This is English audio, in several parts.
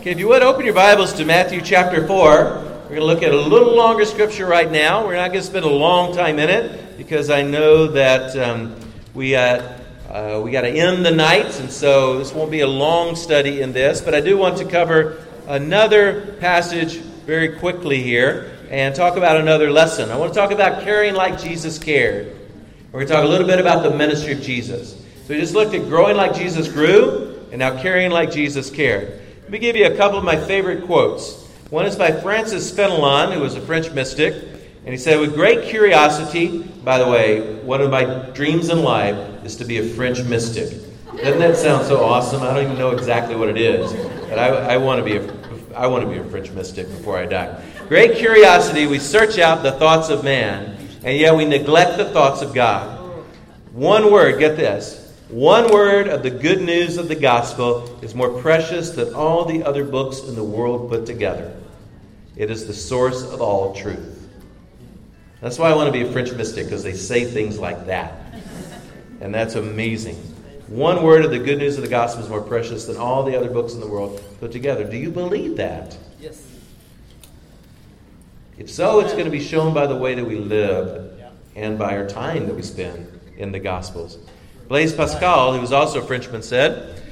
Okay, if you would open your Bibles to Matthew chapter 4. We're going to look at a little longer scripture right now. We're not going to spend a long time in it because I know that um, we, uh, uh, we got to end the night, and so this won't be a long study in this. But I do want to cover another passage very quickly here and talk about another lesson. I want to talk about caring like Jesus cared. We're going to talk a little bit about the ministry of Jesus. So we just looked at growing like Jesus grew, and now caring like Jesus cared. Let me give you a couple of my favorite quotes. One is by Francis Fenelon, who was a French mystic, and he said, With great curiosity, by the way, one of my dreams in life is to be a French mystic. Doesn't that sound so awesome? I don't even know exactly what it is, but I, I want to be a I want to be a French mystic before I die. Great curiosity, we search out the thoughts of man, and yet we neglect the thoughts of God. One word, get this one word of the good news of the gospel is more precious than all the other books in the world put together. It is the source of all truth. That's why I want to be a French mystic, because they say things like that. And that's amazing. One word of the good news of the gospel is more precious than all the other books in the world put together. Do you believe that? Yes. If so, it's going to be shown by the way that we live and by our time that we spend in the gospels. Blaise Pascal, who was also a Frenchman, said,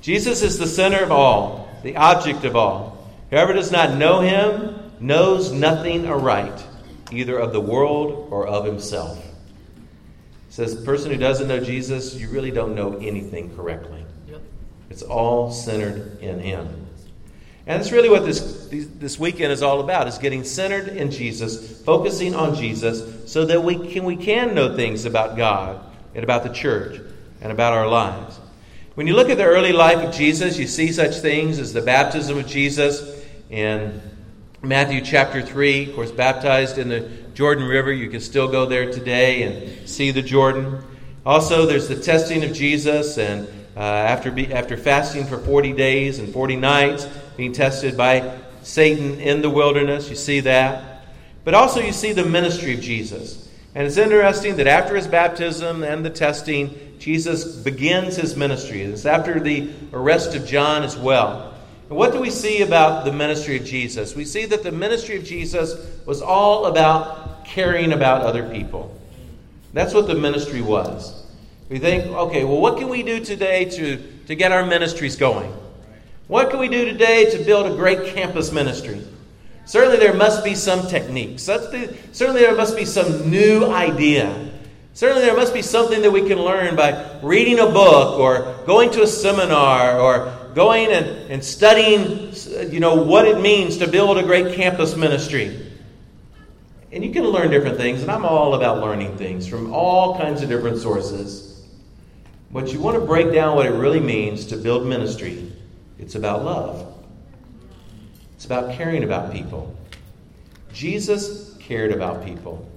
Jesus is the center of all, the object of all. Whoever does not know him knows nothing aright, either of the world or of himself. He says, the person who doesn't know Jesus, you really don't know anything correctly. Yep. It's all centered in him. And that's really what this, this weekend is all about, is getting centered in Jesus, focusing on Jesus, so that we can, we can know things about God and about the church and about our lives. When you look at the early life of Jesus, you see such things as the baptism of Jesus in Matthew chapter 3, of course, baptized in the Jordan River. You can still go there today and see the Jordan. Also, there's the testing of Jesus, and uh, after, be, after fasting for 40 days and 40 nights, being tested by Satan in the wilderness, you see that. But also, you see the ministry of Jesus. And it's interesting that after his baptism and the testing, Jesus begins his ministry. It's after the arrest of John as well. And what do we see about the ministry of Jesus? We see that the ministry of Jesus was all about caring about other people. That's what the ministry was. We think, okay, well, what can we do today to, to get our ministries going? What can we do today to build a great campus ministry? Certainly, there must be some technique. Certainly, there must be some new idea. Certainly, there must be something that we can learn by reading a book or going to a seminar or going and, and studying you know, what it means to build a great campus ministry. And you can learn different things, and I'm all about learning things from all kinds of different sources. But you want to break down what it really means to build ministry. It's about love. It's about caring about people. Jesus cared about people.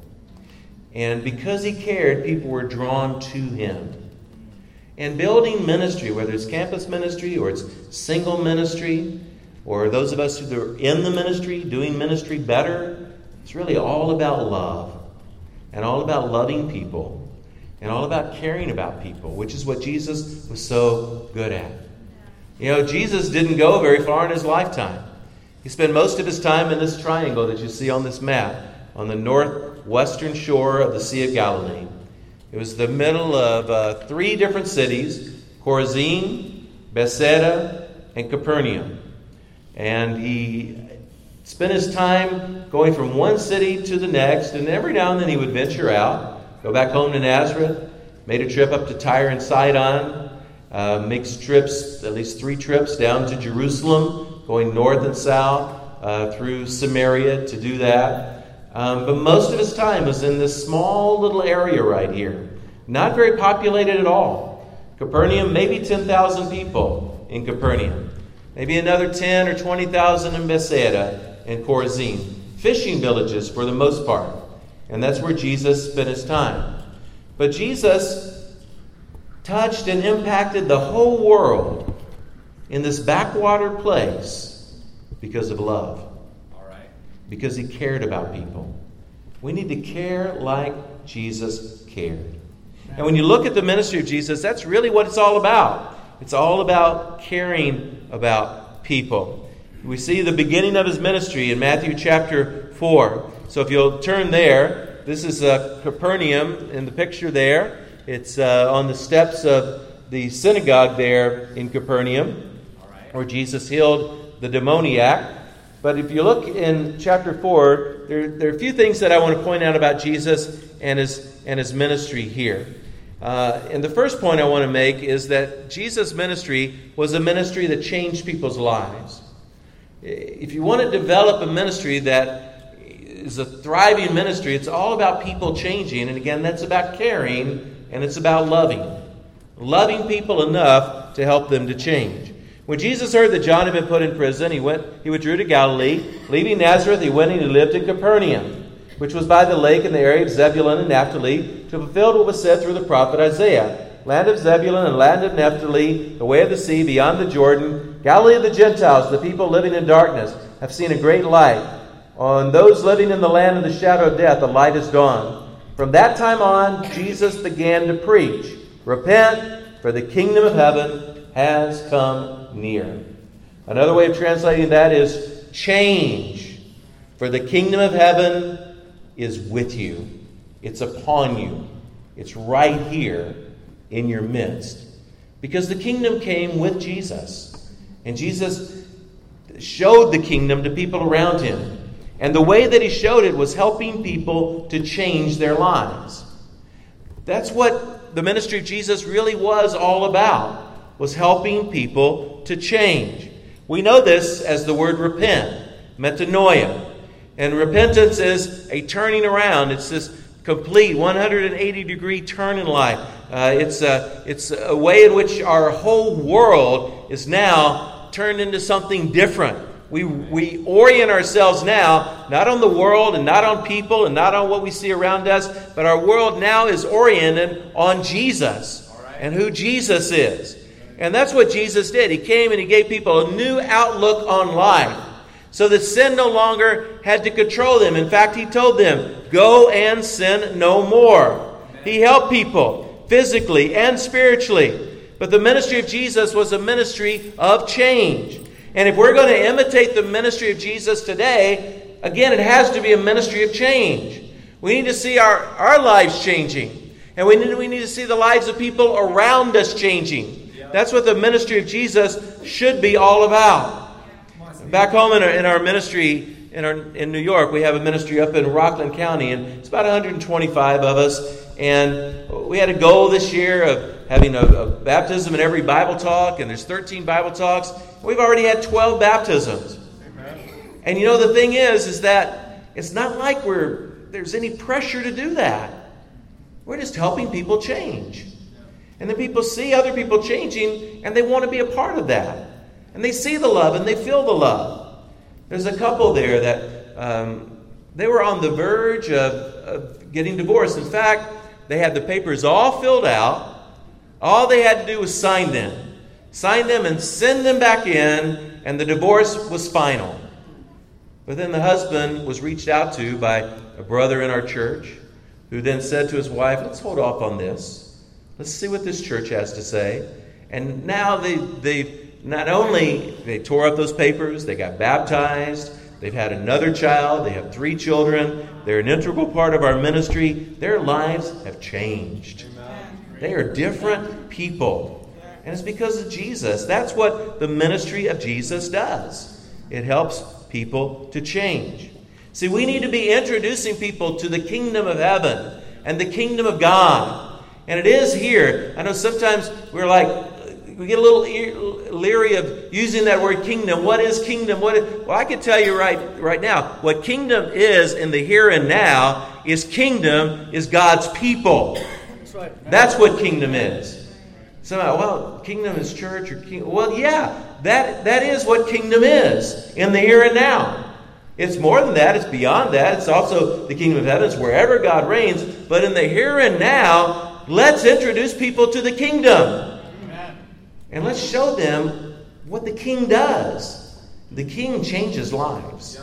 And because he cared, people were drawn to him. And building ministry, whether it's campus ministry or it's single ministry, or those of us who are in the ministry doing ministry better, it's really all about love and all about loving people and all about caring about people, which is what Jesus was so good at. You know, Jesus didn't go very far in his lifetime. He spent most of his time in this triangle that you see on this map on the northwestern shore of the Sea of Galilee. It was the middle of uh, three different cities Chorazin, Bethsaida, and Capernaum. And he spent his time going from one city to the next, and every now and then he would venture out, go back home to Nazareth, made a trip up to Tyre and Sidon, uh, trips, at least three trips down to Jerusalem, going north and south uh, through Samaria to do that. Um, but most of his time was in this small little area right here, not very populated at all. Capernaum, maybe 10,000 people in Capernaum, maybe another 10 or 20,000 in Bethsaida and Chorazin. Fishing villages for the most part. And that's where Jesus spent his time. But Jesus touched and impacted the whole world in this backwater place because of love. All right. Because he cared about people. We need to care like Jesus cared. And when you look at the ministry of Jesus, that's really what it's all about. It's all about caring about people. we see the beginning of his ministry in Matthew chapter 4. So if you'll turn there, this is uh, Capernaum in the picture there. It's uh, on the steps of the synagogue there in Capernaum, where Jesus healed the demoniac. But if you look in chapter 4, there, there are a few things that I want to point out about Jesus and his, and his ministry here. Uh, and the first point I want to make is that Jesus' ministry was a ministry that changed people's lives. If you want to develop a ministry that is a thriving ministry, it's all about people changing. And again, that's about caring and it's about loving. Loving people enough to help them to change. When Jesus heard that John had been put in prison, he went he withdrew to Galilee. Leaving Nazareth, he went and he lived in Capernaum which was by the lake in the area of Zebulun and Naphtali, to fulfill what was said through the prophet Isaiah. Land of Zebulun and land of Naphtali, the way of the sea beyond the Jordan, Galilee of the Gentiles, the people living in darkness, have seen a great light. On those living in the land of the shadow of death, the light has dawned. From that time on, Jesus began to preach Repent, for the kingdom of heaven has come near. Another way of translating that is change, for the kingdom of heaven is with you, it's upon you, it's right here in your midst. Because the kingdom came with Jesus, and Jesus showed the kingdom to people around him. And the way that he showed it was helping people to change their lives. That's what the ministry of Jesus really was all about, was helping people to change. We know this as the word repent, metanoia. And repentance is a turning around. It's this complete 180 degree turn in life. Uh, it's, a, it's a way in which our whole world is now turned into something different. We, we orient ourselves now not on the world and not on people and not on what we see around us, but our world now is oriented on Jesus and who Jesus is. And that's what Jesus did. He came and he gave people a new outlook on life so that sin no longer had to control them. In fact, he told them, Go and sin no more. He helped people physically and spiritually. But the ministry of Jesus was a ministry of change. And if we're going to imitate the ministry of Jesus today, again, it has to be a ministry of change. We need to see our, our lives changing. And we need, we need to see the lives of people around us changing. That's what the ministry of Jesus should be all about. Back home in our, in our ministry in, our, in New York, we have a ministry up in Rockland County, and it's about 125 of us. And we had a goal this year of having a, a baptism in every Bible talk, and there's 13 Bible talks. We've already had 12 baptisms. Amen. And you know the thing is, is that it's not like we're there's any pressure to do that. We're just helping people change. And then people see other people changing, and they want to be a part of that. And they see the love and they feel the love. There's a couple there that um, they were on the verge of, of getting divorced. In fact, they had the papers all filled out. All they had to do was sign them. Sign them and send them back in, and the divorce was final. But then the husband was reached out to by a brother in our church who then said to his wife, Let's hold off on this. Let's see what this church has to say. And now they, they not only they tore up those papers, they got baptized, they've had another child, they have three children, they're an integral part of our ministry. Their lives have changed. They are different people. And it's because of Jesus. That's what the ministry of Jesus does. It helps people to change. See, we need to be introducing people to the kingdom of heaven and the kingdom of God. And it is here. I know sometimes we're like, we get a little leery of using that word kingdom. What is kingdom? What is, well, I can tell you right, right now what kingdom is in the here and now is kingdom is God's people. That's, right. That's what kingdom is. So, well, kingdom is church or king. Well, yeah, that, that is what kingdom is in the here and now. It's more than that, it's beyond that. It's also the kingdom of heaven, it's wherever God reigns. But in the here and now, let's introduce people to the kingdom. And let's show them what the king does. The king changes lives.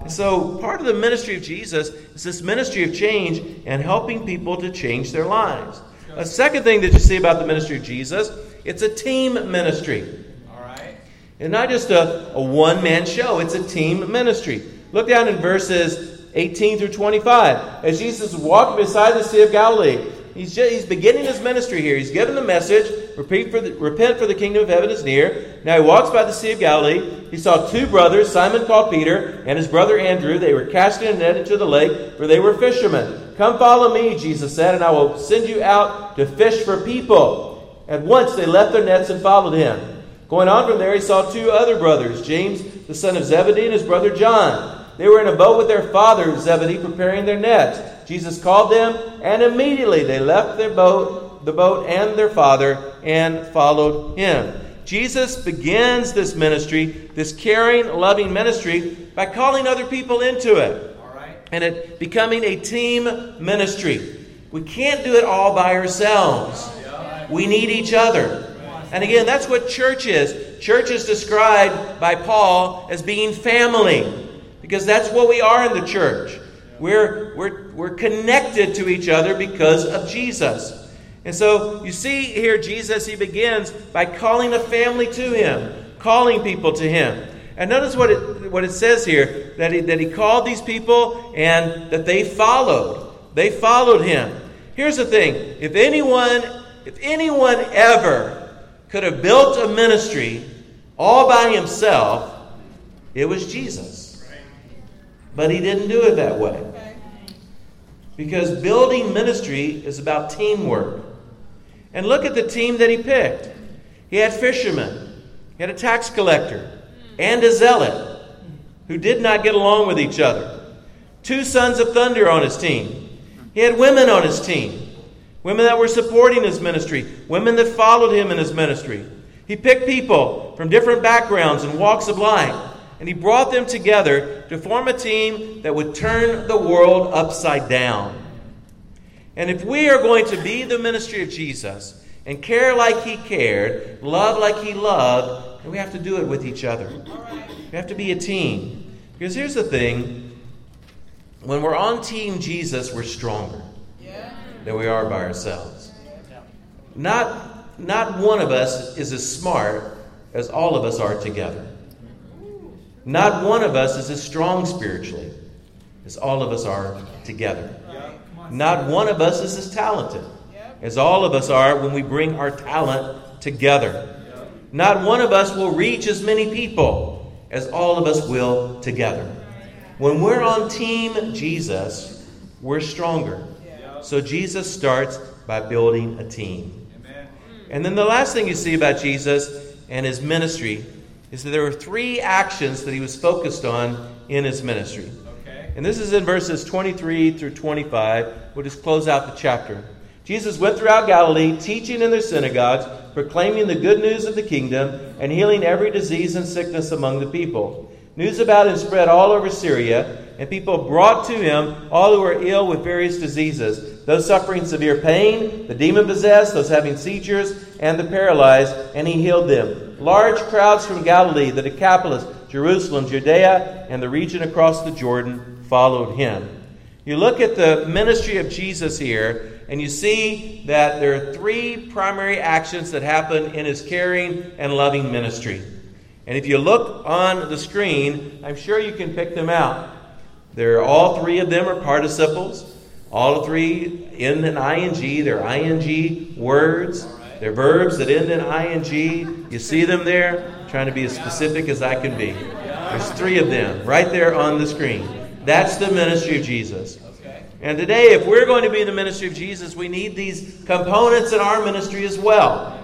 And so, part of the ministry of Jesus is this ministry of change and helping people to change their lives. A second thing that you see about the ministry of Jesus, it's a team ministry. All right. And not just a, a one man show, it's a team ministry. Look down in verses 18 through 25. As Jesus was walking beside the Sea of Galilee, he's, just, he's beginning his ministry here. He's given the message repent for, the, repent for the kingdom of heaven is near. Now he walks by the Sea of Galilee. He saw two brothers, Simon called Peter, and his brother Andrew. They were casting a net into the lake, for they were fishermen. Come follow me, Jesus said, and I will send you out to fish for people. At once they left their nets and followed him. Going on from there, he saw two other brothers, James, the son of Zebedee, and his brother John. They were in a boat with their father, Zebedee, preparing their nets. Jesus called them, and immediately they left their boat, the boat and their father, and followed him. Jesus begins this ministry, this caring, loving ministry, by calling other people into it. And it becoming a team ministry. We can't do it all by ourselves. We need each other. And again, that's what church is. Church is described by Paul as being family, because that's what we are in the church. We're, we're, we're connected to each other because of Jesus. And so you see here, Jesus, he begins by calling a family to him, calling people to him. And notice what it, what it says here that he, that he called these people and that they followed. They followed him. Here's the thing if anyone, if anyone ever could have built a ministry all by himself, it was Jesus. But he didn't do it that way. Because building ministry is about teamwork. And look at the team that he picked. He had fishermen, he had a tax collector, and a zealot who did not get along with each other. Two sons of thunder on his team. He had women on his team women that were supporting his ministry, women that followed him in his ministry. He picked people from different backgrounds and walks of life, and he brought them together to form a team that would turn the world upside down. And if we are going to be the ministry of Jesus and care like he cared, love like he loved, then we have to do it with each other. We have to be a team. Because here's the thing when we're on Team Jesus, we're stronger than we are by ourselves. Not, not one of us is as smart as all of us are together. Not one of us is as strong spiritually as all of us are together. Not one of us is as talented as all of us are when we bring our talent together. Not one of us will reach as many people as all of us will together. When we're on Team Jesus, we're stronger. So Jesus starts by building a team. And then the last thing you see about Jesus and his ministry is that there were three actions that he was focused on in his ministry. Okay. And this is in verses 23 through 25. We'll just close out the chapter. Jesus went throughout Galilee, teaching in their synagogues, proclaiming the good news of the kingdom, and healing every disease and sickness among the people. News about him spread all over Syria and people brought to him all who were ill with various diseases, those suffering severe pain, the demon possessed, those having seizures, and the paralyzed, and he healed them. Large crowds from Galilee, the Decapolis, Jerusalem, Judea, and the region across the Jordan followed him. You look at the ministry of Jesus here, and you see that there are three primary actions that happen in his caring and loving ministry. And if you look on the screen, I'm sure you can pick them out. There are all three of them are participles. All three in an ing. They're ing words. They're verbs that end in ing. You see them there? I'm trying to be as specific as I can be. There's three of them right there on the screen. That's the ministry of Jesus. And today, if we're going to be the ministry of Jesus, we need these components in our ministry as well.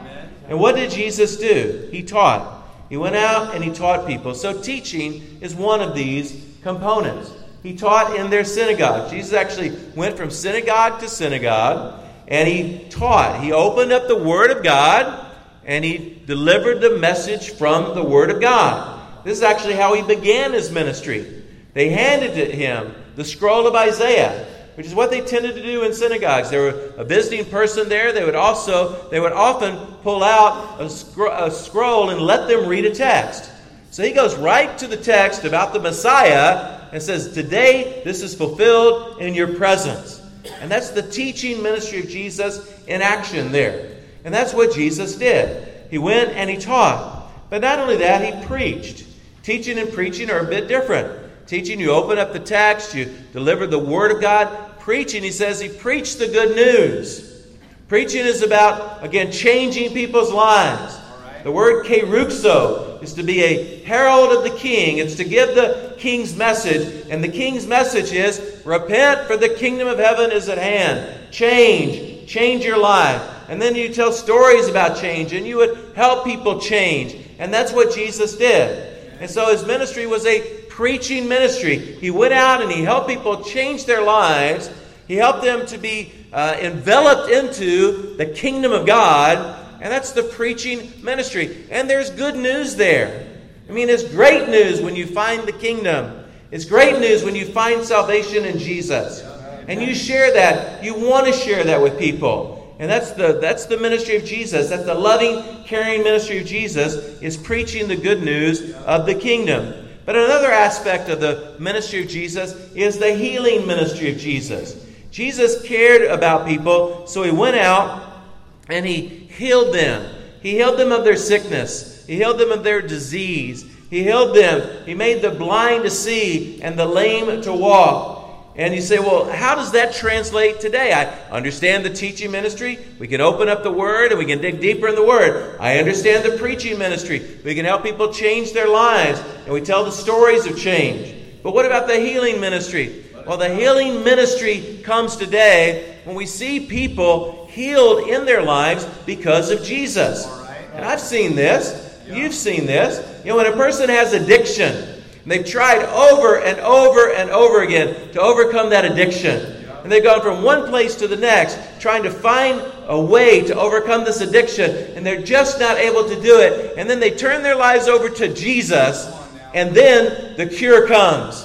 And what did Jesus do? He taught. He went out and he taught people. So teaching is one of these components. He taught in their synagogue. Jesus actually went from synagogue to synagogue and he taught. He opened up the Word of God and he delivered the message from the Word of God. This is actually how he began his ministry. They handed to him the scroll of Isaiah, which is what they tended to do in synagogues. There were a visiting person there. They would also, they would often pull out a, a scroll and let them read a text. So he goes right to the text about the Messiah and says, Today this is fulfilled in your presence. And that's the teaching ministry of Jesus in action there. And that's what Jesus did. He went and he taught. But not only that, he preached. Teaching and preaching are a bit different. Teaching, you open up the text, you deliver the Word of God. Preaching, he says, he preached the good news. Preaching is about, again, changing people's lives. The word keruxo is to be a herald of the king. It's to give the king's message. And the king's message is repent, for the kingdom of heaven is at hand. Change. Change your life. And then you tell stories about change, and you would help people change. And that's what Jesus did. And so his ministry was a preaching ministry. He went out and he helped people change their lives. He helped them to be uh, enveloped into the kingdom of God and that's the preaching ministry. And there's good news there. I mean, it's great news when you find the kingdom. It's great news when you find salvation in Jesus. And you share that. You want to share that with people. And that's the, that's the ministry of Jesus. That's the loving, caring ministry of Jesus, is preaching the good news of the kingdom. But another aspect of the ministry of Jesus is the healing ministry of Jesus. Jesus cared about people, so he went out and he healed them. He healed them of their sickness. He healed them of their disease. He healed them. He made the blind to see and the lame to walk. And you say, well, how does that translate today? I understand the teaching ministry. We can open up the Word and we can dig deeper in the Word. I understand the preaching ministry. We can help people change their lives and we tell the stories of change. But what about the healing ministry? Well, the healing ministry comes today when we see people healed in their lives because of Jesus. And I've seen this. You've seen this. You know, when a person has addiction, they've tried over and over and over again to overcome that addiction. And they've gone from one place to the next, trying to find a way to overcome this addiction, and they're just not able to do it. And then they turn their lives over to Jesus, and then the cure comes.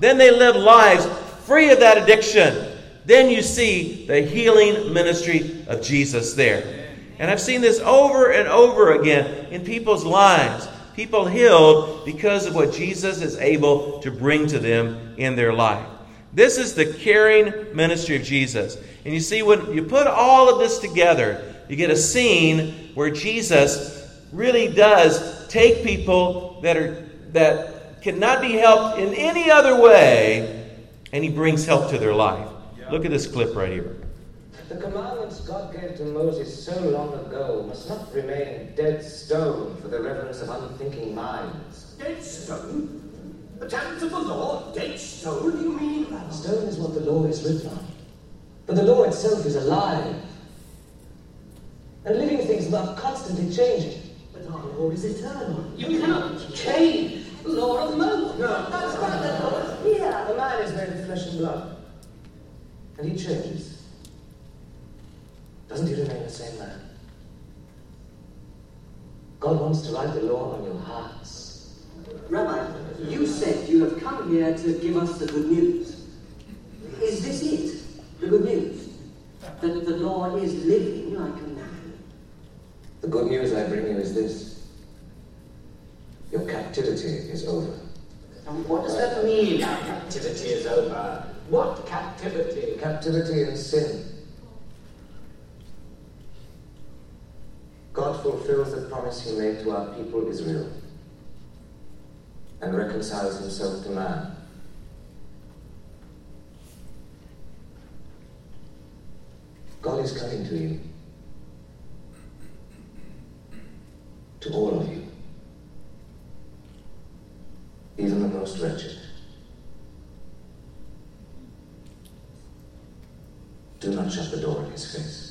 Then they live lives free of that addiction. Then you see the healing ministry of Jesus there. And I've seen this over and over again in people's lives. People healed because of what Jesus is able to bring to them in their life. This is the caring ministry of Jesus. And you see, when you put all of this together, you get a scene where Jesus really does take people that are that cannot be helped in any other way, and he brings help to their life. Look at this clip right here. The commandments God gave to Moses so long ago must not remain dead stone for the reverence of unthinking minds. Dead stone? The tablets of the law? Dead stone, you mean? Stone is what the law is written on. But the law itself is alive. And living things are constantly changing. But our law is eternal. You cannot change the law of Moses. No. That's not the law. Here. The man is made of flesh and blood and he changes, doesn't he remain the same man? God wants to write the law on your hearts. Rabbi, you said you have come here to give us the good news. Is this it? The good news? That the law is living like a man? The good news I bring you is this. Your captivity is over. And what does that mean? Captivity is over. What captivity? Captivity in sin. God fulfills the promise he made to our people Israel and reconciles himself to man. God is coming to you, to all of you, even the most wretched. Shut the door in his face.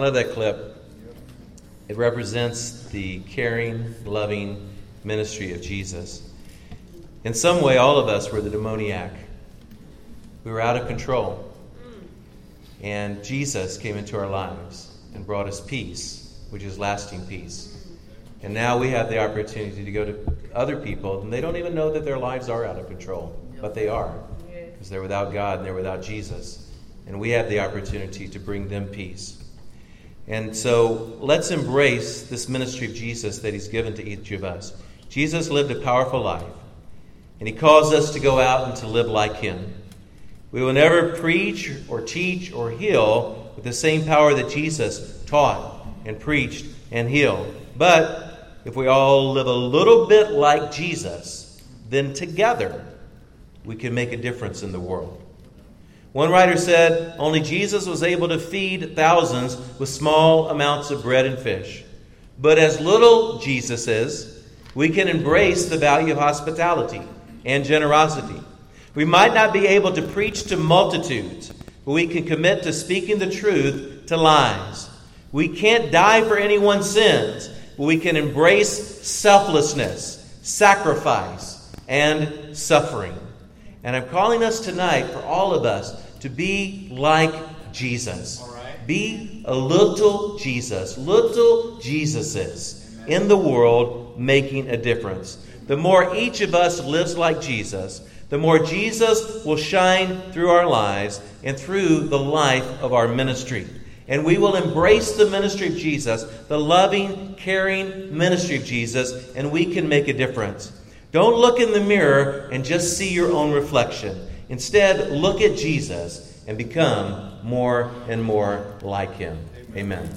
Love that clip. It represents the caring, loving ministry of Jesus. In some way, all of us were the demoniac. We were out of control. And Jesus came into our lives and brought us peace, which is lasting peace. And now we have the opportunity to go to other people, and they don't even know that their lives are out of control, but they are. Because they're without God and they're without Jesus. And we have the opportunity to bring them peace. And so let's embrace this ministry of Jesus that He's given to each of us. Jesus lived a powerful life, and He calls us to go out and to live like Him. We will never preach or teach or heal with the same power that Jesus taught and preached and healed. But if we all live a little bit like Jesus, then together we can make a difference in the world. One writer said only Jesus was able to feed thousands with small amounts of bread and fish. But as little Jesus is, we can embrace the value of hospitality and generosity. We might not be able to preach to multitudes, but we can commit to speaking the truth to lies. We can't die for anyone's sins, but we can embrace selflessness, sacrifice, and suffering. And I'm calling us tonight for all of us to be like Jesus. Be a little Jesus, little Jesuses in the world making a difference. The more each of us lives like Jesus, the more Jesus will shine through our lives and through the life of our ministry. And we will embrace the ministry of Jesus, the loving, caring ministry of Jesus, and we can make a difference. Don't look in the mirror and just see your own reflection. Instead, look at Jesus and become more and more like him. Amen.